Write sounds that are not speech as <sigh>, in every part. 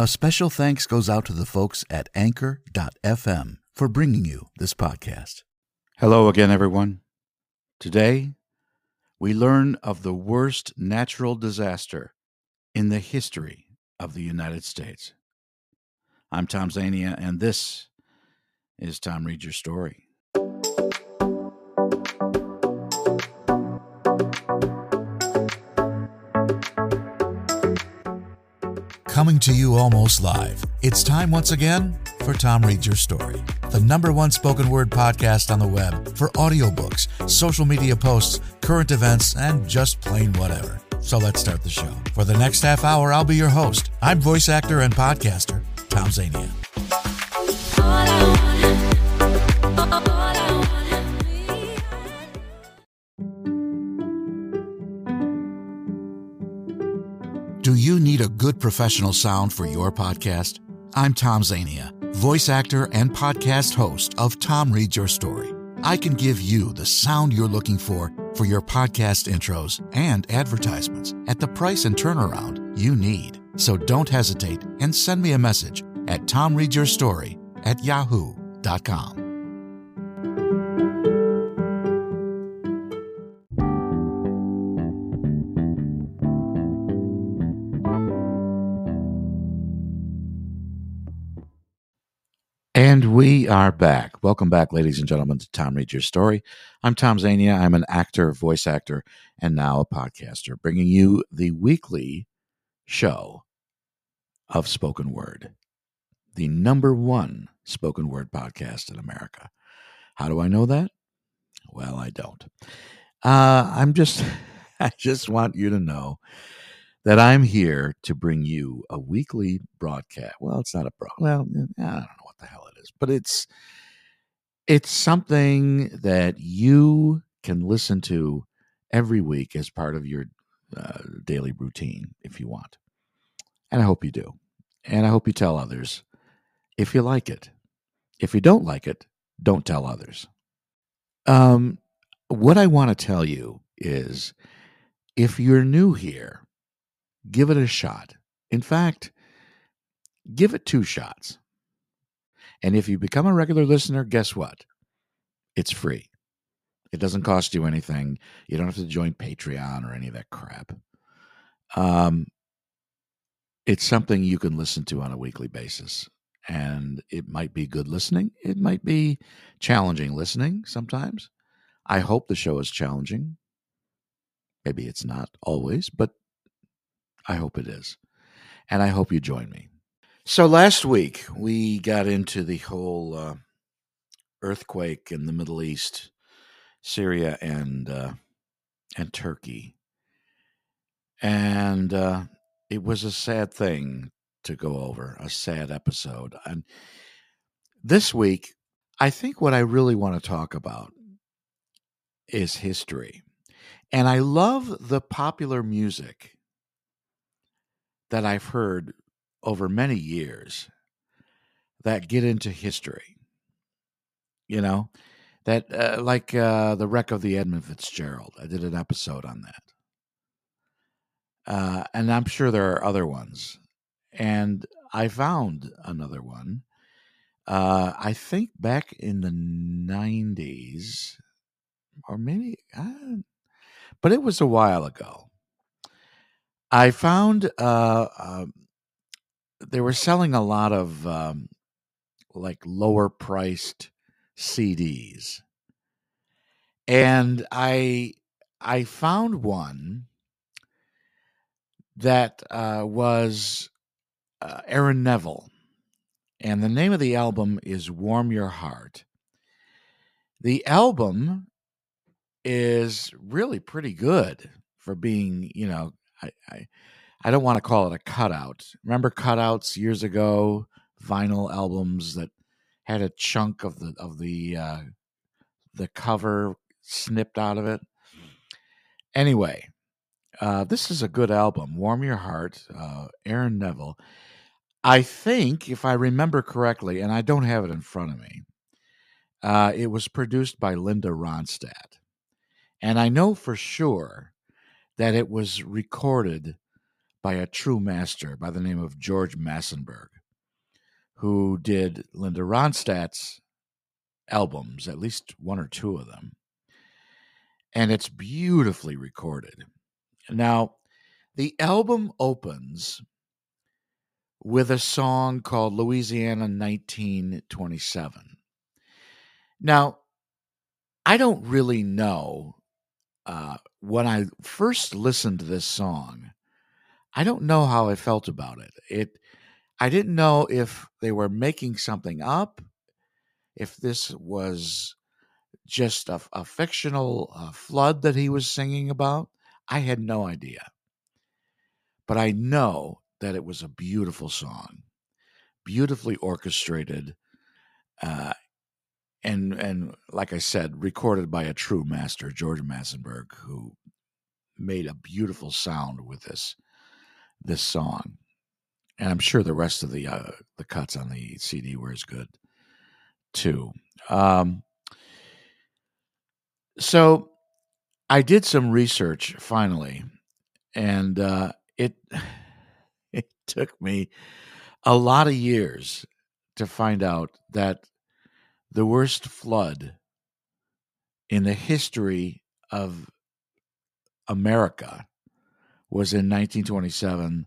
A special thanks goes out to the folks at Anchor.fm for bringing you this podcast. Hello again, everyone. Today, we learn of the worst natural disaster in the history of the United States. I'm Tom Zania, and this is Tom Reads Your Story. Coming to you almost live, it's time once again for Tom Reads Your Story, the number one spoken word podcast on the web for audiobooks, social media posts, current events, and just plain whatever. So let's start the show. For the next half hour, I'll be your host. I'm voice actor and podcaster, Tom Zania. Good professional sound for your podcast? I'm Tom Zania, voice actor and podcast host of Tom Reads Your Story. I can give you the sound you're looking for for your podcast intros and advertisements at the price and turnaround you need. So don't hesitate and send me a message at tomreadsyourstory at yahoo.com. And we are back. Welcome back, ladies and gentlemen, to Tom Reads Your Story. I'm Tom Zania. I'm an actor, voice actor, and now a podcaster, bringing you the weekly show of spoken word, the number one spoken word podcast in America. How do I know that? Well, I don't. Uh, I'm just, <laughs> I just want you to know that I'm here to bring you a weekly broadcast. Well, it's not a broad. Well, I don't know what the hell it is, but it's it's something that you can listen to every week as part of your uh, daily routine if you want. And I hope you do. And I hope you tell others if you like it. If you don't like it, don't tell others. Um, what I want to tell you is if you're new here, give it a shot. In fact, give it two shots. And if you become a regular listener, guess what? It's free. It doesn't cost you anything. You don't have to join Patreon or any of that crap. Um, it's something you can listen to on a weekly basis. And it might be good listening. It might be challenging listening sometimes. I hope the show is challenging. Maybe it's not always, but I hope it is. And I hope you join me. So last week we got into the whole uh, earthquake in the Middle East, Syria and uh, and Turkey, and uh, it was a sad thing to go over, a sad episode. And this week, I think what I really want to talk about is history, and I love the popular music that I've heard over many years that get into history. You know, that uh, like uh, the wreck of the Edmund Fitzgerald. I did an episode on that, uh, and I'm sure there are other ones. And I found another one. Uh, I think back in the '90s, or maybe, uh, but it was a while ago. I found uh, um, they were selling a lot of um, like lower priced CDs, and I I found one that uh, was uh, Aaron Neville, and the name of the album is "Warm Your Heart." The album is really pretty good for being, you know, I, I, I don't want to call it a cutout. Remember cutouts years ago, vinyl albums that had a chunk of the of the uh, the cover snipped out of it. Anyway, uh, this is a good album. Warm Your Heart, uh, Aaron Neville. I think, if I remember correctly, and I don't have it in front of me, uh, it was produced by Linda Ronstadt. And I know for sure that it was recorded by a true master by the name of George Massenburg, who did Linda Ronstadt's albums, at least one or two of them. And it's beautifully recorded. Now, the album opens with a song called Louisiana 1927. Now, I don't really know uh, when I first listened to this song. I don't know how I felt about it. It, I didn't know if they were making something up, if this was just a, a fictional uh, flood that he was singing about. I had no idea. But I know that it was a beautiful song, beautifully orchestrated, uh, and and like I said, recorded by a true master, George Massenburg, who made a beautiful sound with this this song. And I'm sure the rest of the uh, the cuts on the CD were as good too. Um, so I did some research finally, and uh, it <sighs> it took me a lot of years to find out that the worst flood in the history of America was in 1927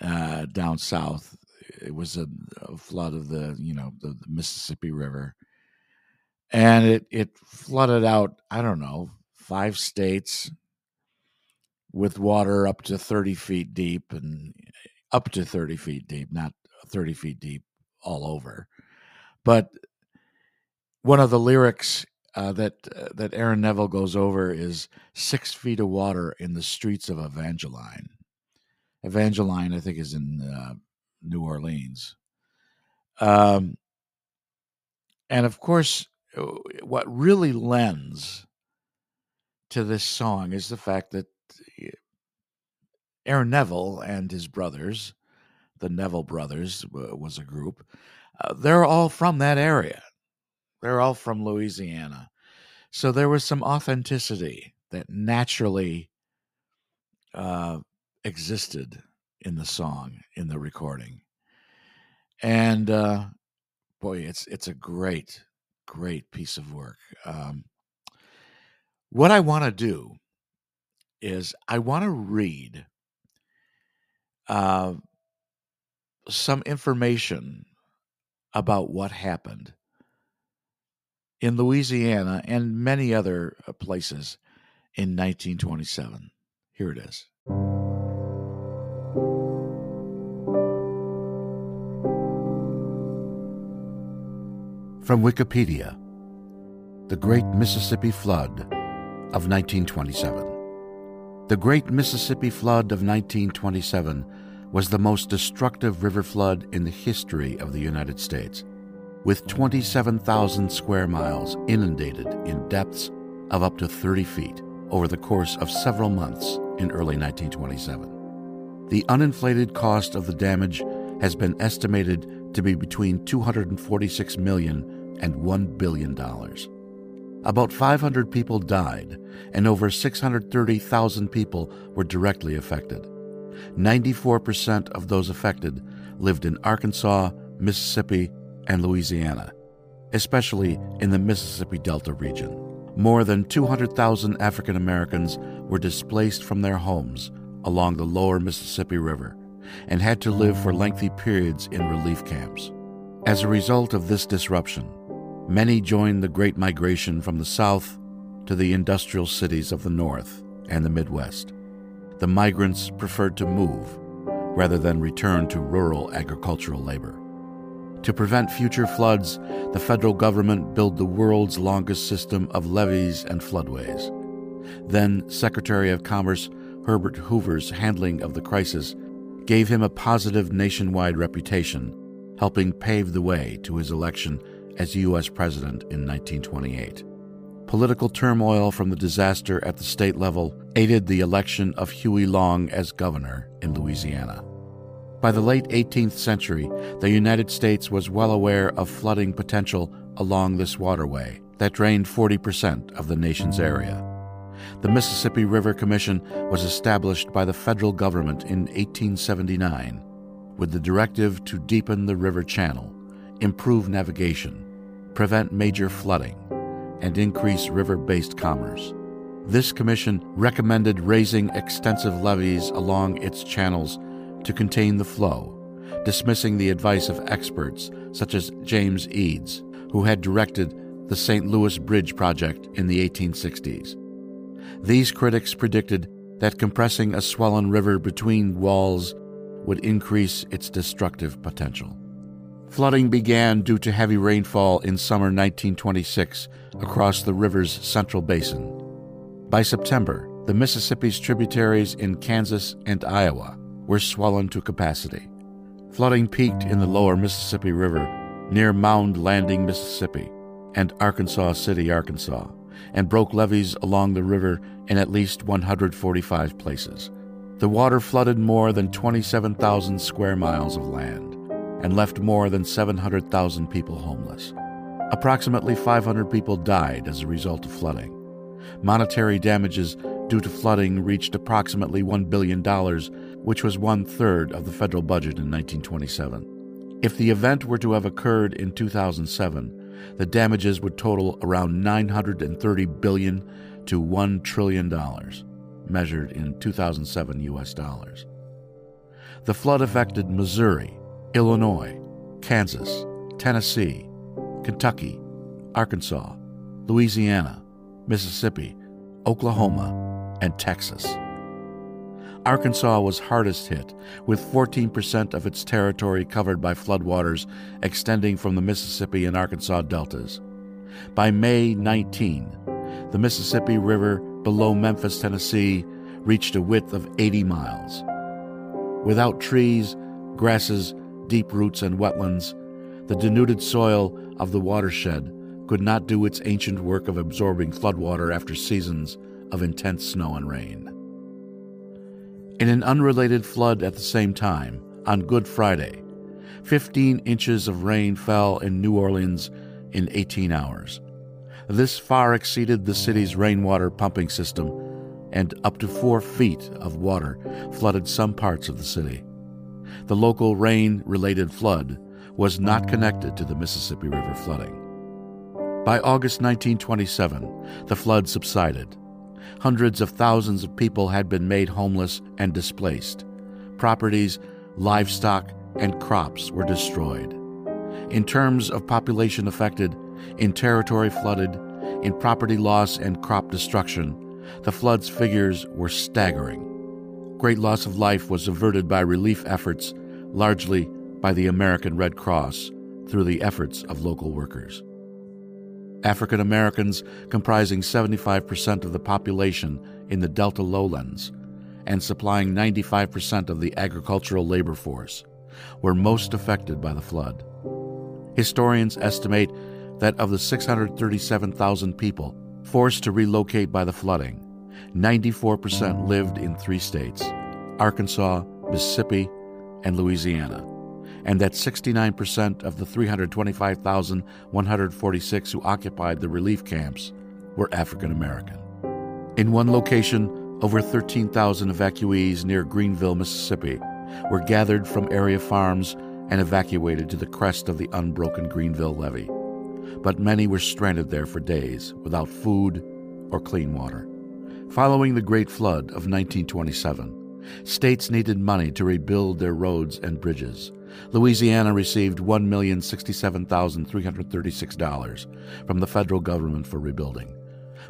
uh, down south. It was a, a, flood of the you know the, the Mississippi River, and it it flooded out. I don't know five states with water up to 30 feet deep and up to 30 feet deep, not 30 feet deep all over. But one of the lyrics uh, that uh, that Aaron Neville goes over is six feet of water in the streets of Evangeline. Evangeline, I think, is in uh, New Orleans. Um, and of course, uh, what really lends to this song is the fact that Aaron Neville and his brothers, the Neville brothers was a group, uh, they're all from that area. They're all from Louisiana. So there was some authenticity that naturally uh, existed in the song, in the recording. And uh, boy, it's it's a great, great piece of work. Um, what I want to do is I want to read uh, some information about what happened in Louisiana and many other uh, places in 1927. Here it is. From Wikipedia The Great Mississippi Flood of 1927. The Great Mississippi Flood of 1927 was the most destructive river flood in the history of the United States with 27,000 square miles inundated in depths of up to 30 feet over the course of several months in early 1927. The uninflated cost of the damage has been estimated to be between 246 million and 1 billion dollars. About 500 people died and over 630,000 people were directly affected. 94% of those affected lived in Arkansas, Mississippi, and Louisiana, especially in the Mississippi Delta region. More than 200,000 African Americans were displaced from their homes along the lower Mississippi River and had to live for lengthy periods in relief camps. As a result of this disruption, many joined the Great Migration from the South to the industrial cities of the North and the Midwest. The migrants preferred to move rather than return to rural agricultural labor. To prevent future floods, the federal government built the world's longest system of levees and floodways. Then Secretary of Commerce Herbert Hoover's handling of the crisis gave him a positive nationwide reputation, helping pave the way to his election as U.S. President in 1928. Political turmoil from the disaster at the state level aided the election of Huey Long as governor in Louisiana. By the late 18th century, the United States was well aware of flooding potential along this waterway that drained 40% of the nation's area. The Mississippi River Commission was established by the federal government in 1879 with the directive to deepen the river channel, improve navigation, prevent major flooding, and increase river based commerce. This commission recommended raising extensive levees along its channels to contain the flow, dismissing the advice of experts such as James Eads, who had directed the St. Louis Bridge project in the 1860s. These critics predicted that compressing a swollen river between walls would increase its destructive potential. Flooding began due to heavy rainfall in summer 1926 across the river's central basin. By September, the Mississippi's tributaries in Kansas and Iowa were swollen to capacity. Flooding peaked in the lower Mississippi River near Mound Landing, Mississippi, and Arkansas City, Arkansas, and broke levees along the river in at least 145 places. The water flooded more than 27,000 square miles of land and left more than 700,000 people homeless. Approximately 500 people died as a result of flooding. Monetary damages due to flooding reached approximately $1 billion, which was one third of the federal budget in 1927. If the event were to have occurred in 2007, the damages would total around 930 billion to 1 trillion dollars, measured in 2007 US dollars. The flood affected Missouri, Illinois, Kansas, Tennessee, Kentucky, Arkansas, Louisiana, Mississippi, Oklahoma, and Texas. Arkansas was hardest hit, with 14% of its territory covered by floodwaters extending from the Mississippi and Arkansas deltas. By May 19, the Mississippi River below Memphis, Tennessee, reached a width of 80 miles. Without trees, grasses, deep roots, and wetlands, the denuded soil of the watershed could not do its ancient work of absorbing floodwater after seasons of intense snow and rain. In an unrelated flood at the same time, on Good Friday, 15 inches of rain fell in New Orleans in 18 hours. This far exceeded the city's rainwater pumping system, and up to four feet of water flooded some parts of the city. The local rain related flood was not connected to the Mississippi River flooding. By August 1927, the flood subsided. Hundreds of thousands of people had been made homeless and displaced. Properties, livestock, and crops were destroyed. In terms of population affected, in territory flooded, in property loss and crop destruction, the flood's figures were staggering. Great loss of life was averted by relief efforts, largely by the American Red Cross through the efforts of local workers. African Americans, comprising 75% of the population in the Delta lowlands and supplying 95% of the agricultural labor force, were most affected by the flood. Historians estimate that of the 637,000 people forced to relocate by the flooding, 94% lived in three states Arkansas, Mississippi, and Louisiana and that 69% of the 325,146 who occupied the relief camps were African American. In one location, over 13,000 evacuees near Greenville, Mississippi, were gathered from area farms and evacuated to the crest of the unbroken Greenville levee. But many were stranded there for days without food or clean water. Following the Great Flood of 1927, states needed money to rebuild their roads and bridges, Louisiana received $1,067,336 from the federal government for rebuilding,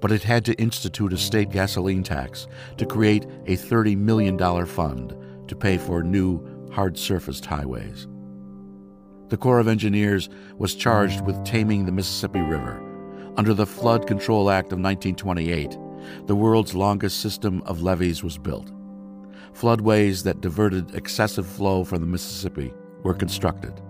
but it had to institute a state gasoline tax to create a $30 million fund to pay for new, hard surfaced highways. The Corps of Engineers was charged with taming the Mississippi River. Under the Flood Control Act of 1928, the world's longest system of levees was built. Floodways that diverted excessive flow from the Mississippi were constructed.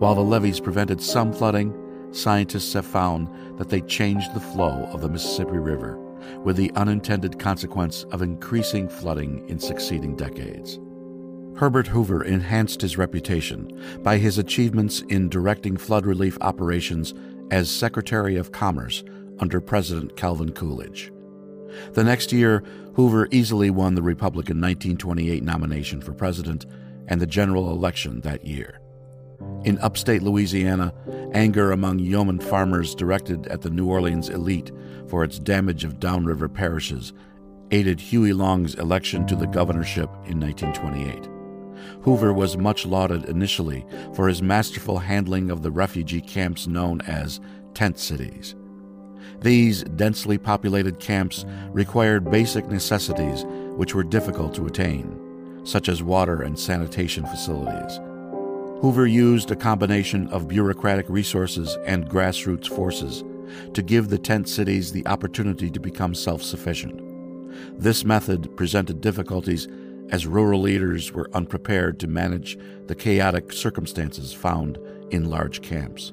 While the levees prevented some flooding, scientists have found that they changed the flow of the Mississippi River, with the unintended consequence of increasing flooding in succeeding decades. Herbert Hoover enhanced his reputation by his achievements in directing flood relief operations as Secretary of Commerce under President Calvin Coolidge. The next year, Hoover easily won the Republican 1928 nomination for president and the general election that year. In upstate Louisiana, anger among yeoman farmers directed at the New Orleans elite for its damage of downriver parishes aided Huey Long's election to the governorship in 1928. Hoover was much lauded initially for his masterful handling of the refugee camps known as tent cities. These densely populated camps required basic necessities which were difficult to attain, such as water and sanitation facilities. Hoover used a combination of bureaucratic resources and grassroots forces to give the tent cities the opportunity to become self sufficient. This method presented difficulties as rural leaders were unprepared to manage the chaotic circumstances found in large camps.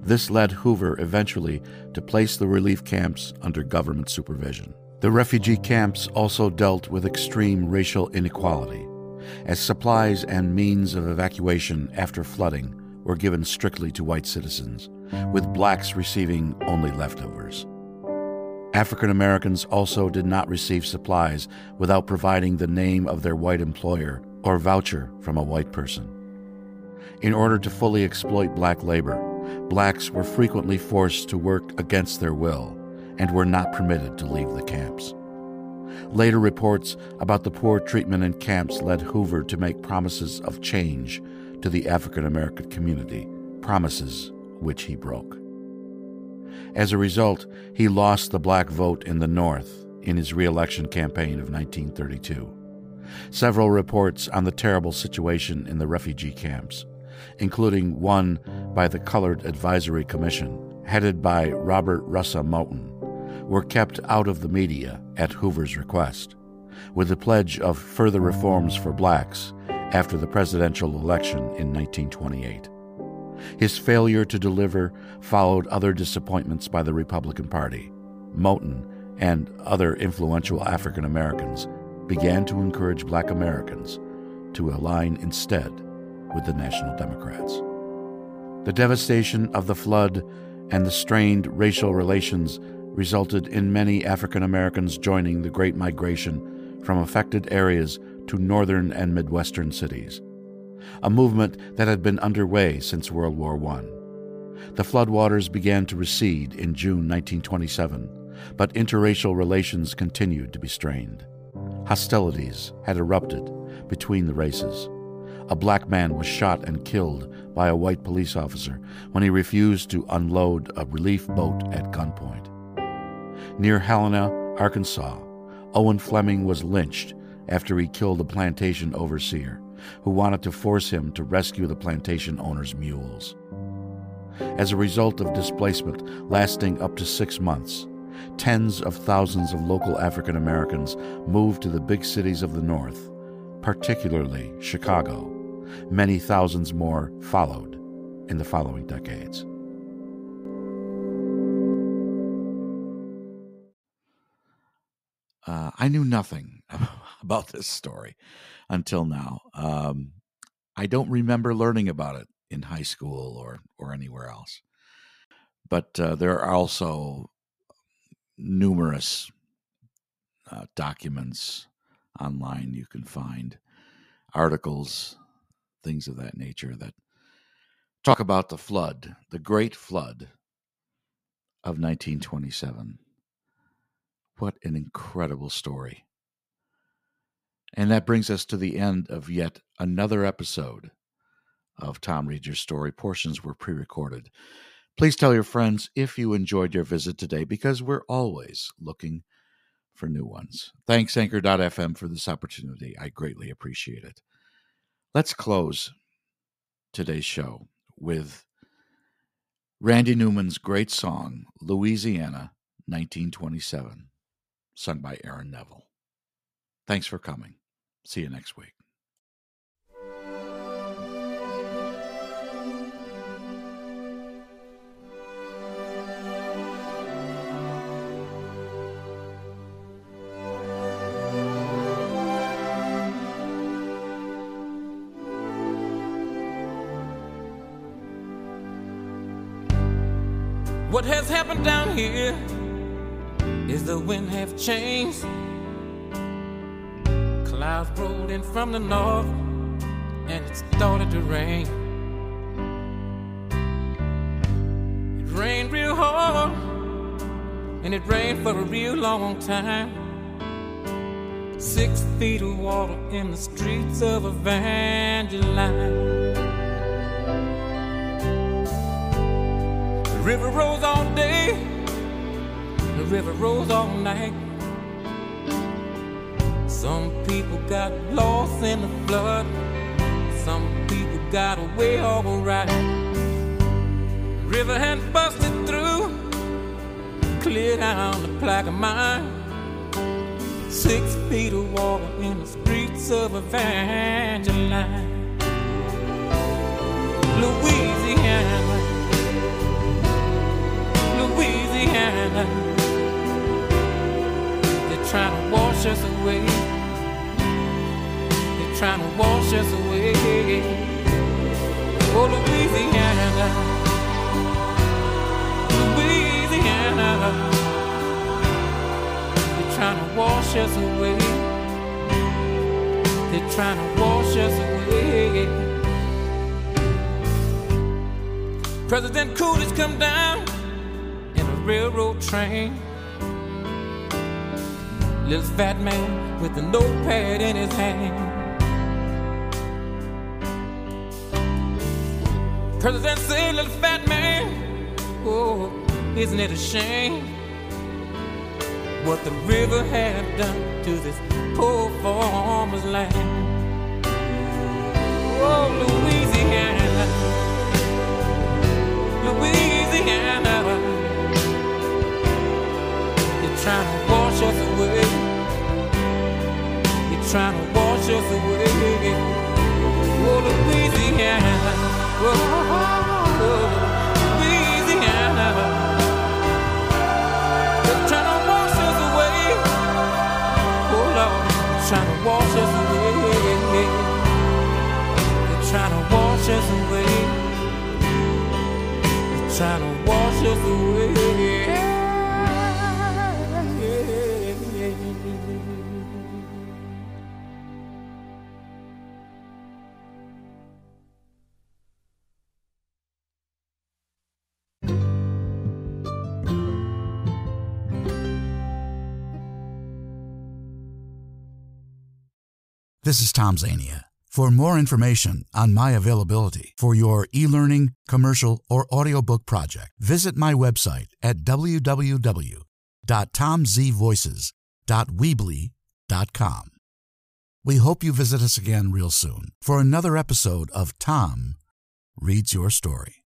This led Hoover eventually to place the relief camps under government supervision. The refugee camps also dealt with extreme racial inequality, as supplies and means of evacuation after flooding were given strictly to white citizens, with blacks receiving only leftovers. African Americans also did not receive supplies without providing the name of their white employer or voucher from a white person. In order to fully exploit black labor, blacks were frequently forced to work against their will and were not permitted to leave the camps. Later reports about the poor treatment in camps led Hoover to make promises of change to the African American community, promises which he broke. As a result, he lost the black vote in the North in his reelection campaign of 1932. Several reports on the terrible situation in the refugee camps, including one by the Colored Advisory Commission, headed by Robert Russa Moton, were kept out of the media at Hoover's request, with the pledge of further reforms for blacks after the presidential election in 1928. His failure to deliver followed other disappointments by the Republican Party. Moton and other influential African Americans began to encourage black Americans to align instead with the National Democrats. The devastation of the flood and the strained racial relations resulted in many African Americans joining the Great Migration from affected areas to northern and midwestern cities a movement that had been underway since World War I. The floodwaters began to recede in June 1927, but interracial relations continued to be strained. Hostilities had erupted between the races. A black man was shot and killed by a white police officer when he refused to unload a relief boat at gunpoint. Near Helena, Arkansas, Owen Fleming was lynched after he killed a plantation overseer who wanted to force him to rescue the plantation owner's mules. As a result of displacement lasting up to six months, tens of thousands of local African Americans moved to the big cities of the North, particularly Chicago. Many thousands more followed in the following decades. Uh, I knew nothing <laughs> about this story until now. Um, I don't remember learning about it in high school or or anywhere else. But uh, there are also numerous uh, documents online you can find, articles, things of that nature that talk about the flood, the Great Flood of 1927. What an incredible story. And that brings us to the end of yet another episode of Tom Reads Your Story. Portions were pre recorded. Please tell your friends if you enjoyed your visit today because we're always looking for new ones. Thanks, Anchor.fm, for this opportunity. I greatly appreciate it. Let's close today's show with Randy Newman's great song, Louisiana 1927, sung by Aaron Neville. Thanks for coming. See you next week. What has happened down here Is the wind have changed? Clouds rolled in from the north and it started to rain. It rained real hard and it rained for a real long time. Six feet of water in the streets of Evangeline. The river rose all day, the river rose all night. Some people got lost in the flood. Some people got away alright. River had busted through, cleared down the Plaquemine. Six feet of water in the streets of Evangeline, Louisiana, Louisiana. Trying to wash us away They're trying to wash us away. Oh, Louisiana, Louisiana, they're trying to wash us away. They're trying to wash us away. President Coolidge come down in a railroad train. Little fat man with a notepad in his hand. President said, little fat man, oh, isn't it a shame what the river have done to this poor farmer's land? Oh, Louisiana, Louisiana, you're trying to wash us away. Trying to wash us away. Oh, Louisiana. Trying to wash us away. They're trying to wash us away. They're trying to wash us away. This is Tom Zania. For more information on my availability for your e-learning, commercial, or audiobook project, visit my website at www.tomzvoices.weebly.com. We hope you visit us again real soon for another episode of Tom Reads Your Story.